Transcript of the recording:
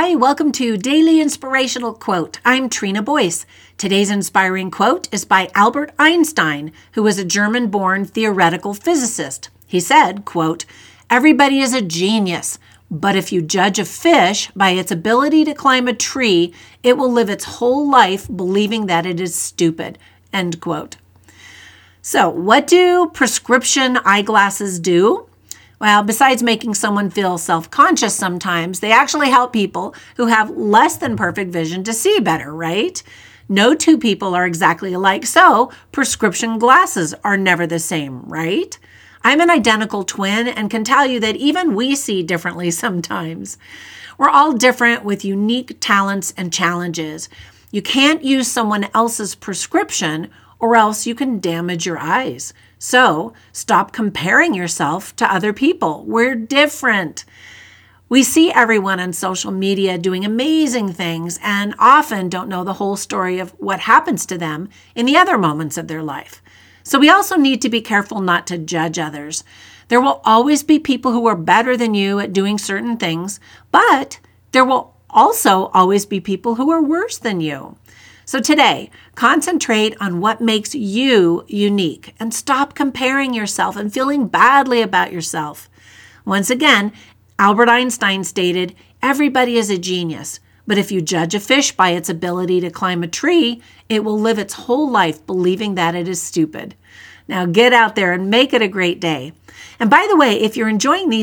Hi, welcome to Daily Inspirational Quote. I'm Trina Boyce. Today's inspiring quote is by Albert Einstein, who was a German-born theoretical physicist. He said, quote, "Everybody is a genius, but if you judge a fish by its ability to climb a tree, it will live its whole life believing that it is stupid." End quote. So, what do prescription eyeglasses do? Well, besides making someone feel self conscious sometimes, they actually help people who have less than perfect vision to see better, right? No two people are exactly alike, so prescription glasses are never the same, right? I'm an identical twin and can tell you that even we see differently sometimes. We're all different with unique talents and challenges. You can't use someone else's prescription or else you can damage your eyes. So stop comparing yourself to other people. We're different. We see everyone on social media doing amazing things and often don't know the whole story of what happens to them in the other moments of their life. So we also need to be careful not to judge others. There will always be people who are better than you at doing certain things, but there will also always be people who are worse than you. So today, concentrate on what makes you unique and stop comparing yourself and feeling badly about yourself. Once again, Albert Einstein stated, Everybody is a genius, but if you judge a fish by its ability to climb a tree, it will live its whole life believing that it is stupid. Now get out there and make it a great day. And by the way, if you're enjoying these